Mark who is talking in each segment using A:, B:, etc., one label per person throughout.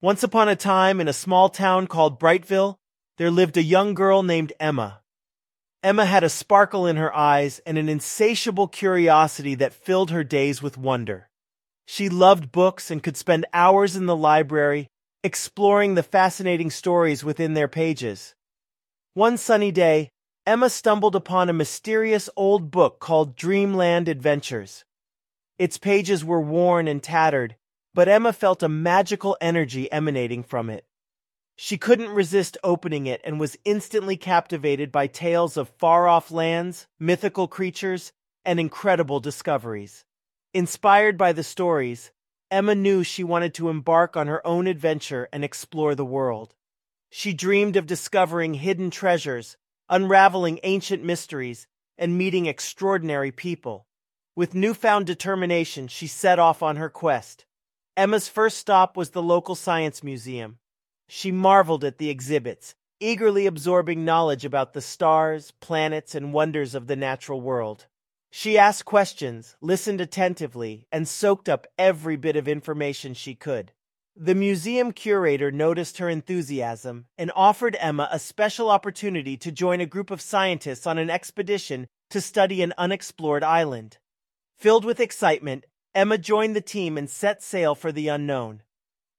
A: Once upon a time, in a small town called Brightville, there lived a young girl named Emma. Emma had a sparkle in her eyes and an insatiable curiosity that filled her days with wonder. She loved books and could spend hours in the library exploring the fascinating stories within their pages. One sunny day, Emma stumbled upon a mysterious old book called Dreamland Adventures. Its pages were worn and tattered, but Emma felt a magical energy emanating from it. She couldn't resist opening it and was instantly captivated by tales of far off lands, mythical creatures, and incredible discoveries. Inspired by the stories, Emma knew she wanted to embark on her own adventure and explore the world. She dreamed of discovering hidden treasures, unraveling ancient mysteries, and meeting extraordinary people. With newfound determination, she set off on her quest. Emma's first stop was the local science museum. She marveled at the exhibits, eagerly absorbing knowledge about the stars, planets, and wonders of the natural world. She asked questions, listened attentively, and soaked up every bit of information she could. The museum curator noticed her enthusiasm and offered Emma a special opportunity to join a group of scientists on an expedition to study an unexplored island. Filled with excitement, Emma joined the team and set sail for the unknown.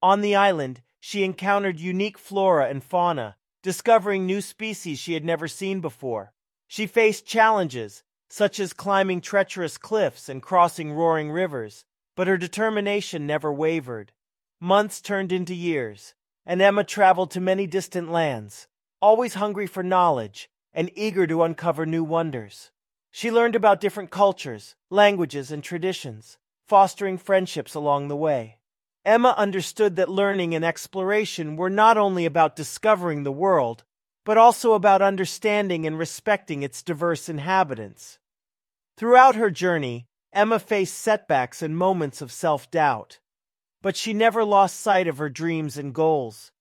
A: On the island, she encountered unique flora and fauna, discovering new species she had never seen before. She faced challenges, such as climbing treacherous cliffs and crossing roaring rivers, but her determination never wavered. Months turned into years, and Emma traveled to many distant lands, always hungry for knowledge and eager to uncover new wonders. She learned about different cultures, languages, and traditions, fostering friendships along the way. Emma understood that learning and exploration were not only about discovering the world, but also about understanding and respecting its diverse inhabitants. Throughout her journey, Emma faced setbacks and moments of self doubt, but she never lost sight of her dreams and goals.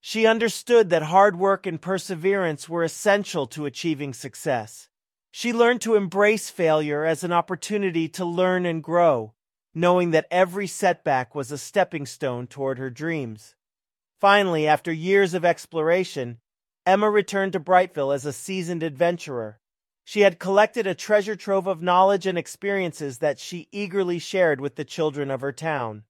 A: She understood that hard work and perseverance were essential to achieving success. She learned to embrace failure as an opportunity to learn and grow, knowing that every setback was a stepping stone toward her dreams. Finally, after years of exploration, Emma returned to Brightville as a seasoned adventurer. She had collected a treasure trove of knowledge and experiences that she eagerly shared with the children of her town.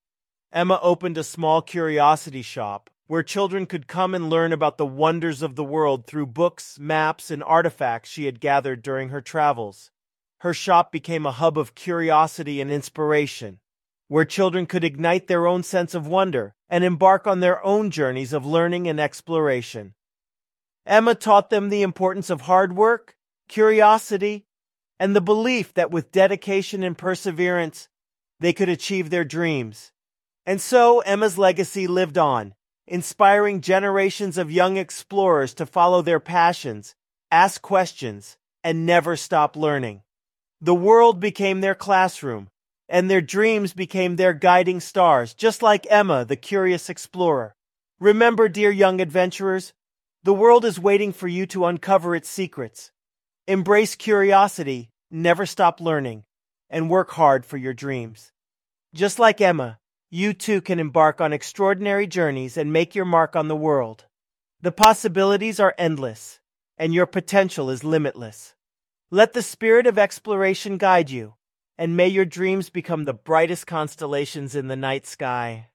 A: Emma opened a small curiosity shop where children could come and learn about the wonders of the world through books, maps, and artifacts she had gathered during her travels. Her shop became a hub of curiosity and inspiration, where children could ignite their own sense of wonder and embark on their own journeys of learning and exploration. Emma taught them the importance of hard work, curiosity, and the belief that with dedication and perseverance, they could achieve their dreams. And so Emma's legacy lived on, inspiring generations of young explorers to follow their passions, ask questions, and never stop learning. The world became their classroom, and their dreams became their guiding stars, just like Emma, the curious explorer. Remember, dear young adventurers, the world is waiting for you to uncover its secrets. Embrace curiosity, never stop learning, and work hard for your dreams. Just like Emma, you too can embark on extraordinary journeys and make your mark on the world. The possibilities are endless, and your potential is limitless. Let the spirit of exploration guide you, and may your dreams become the brightest constellations in the night sky.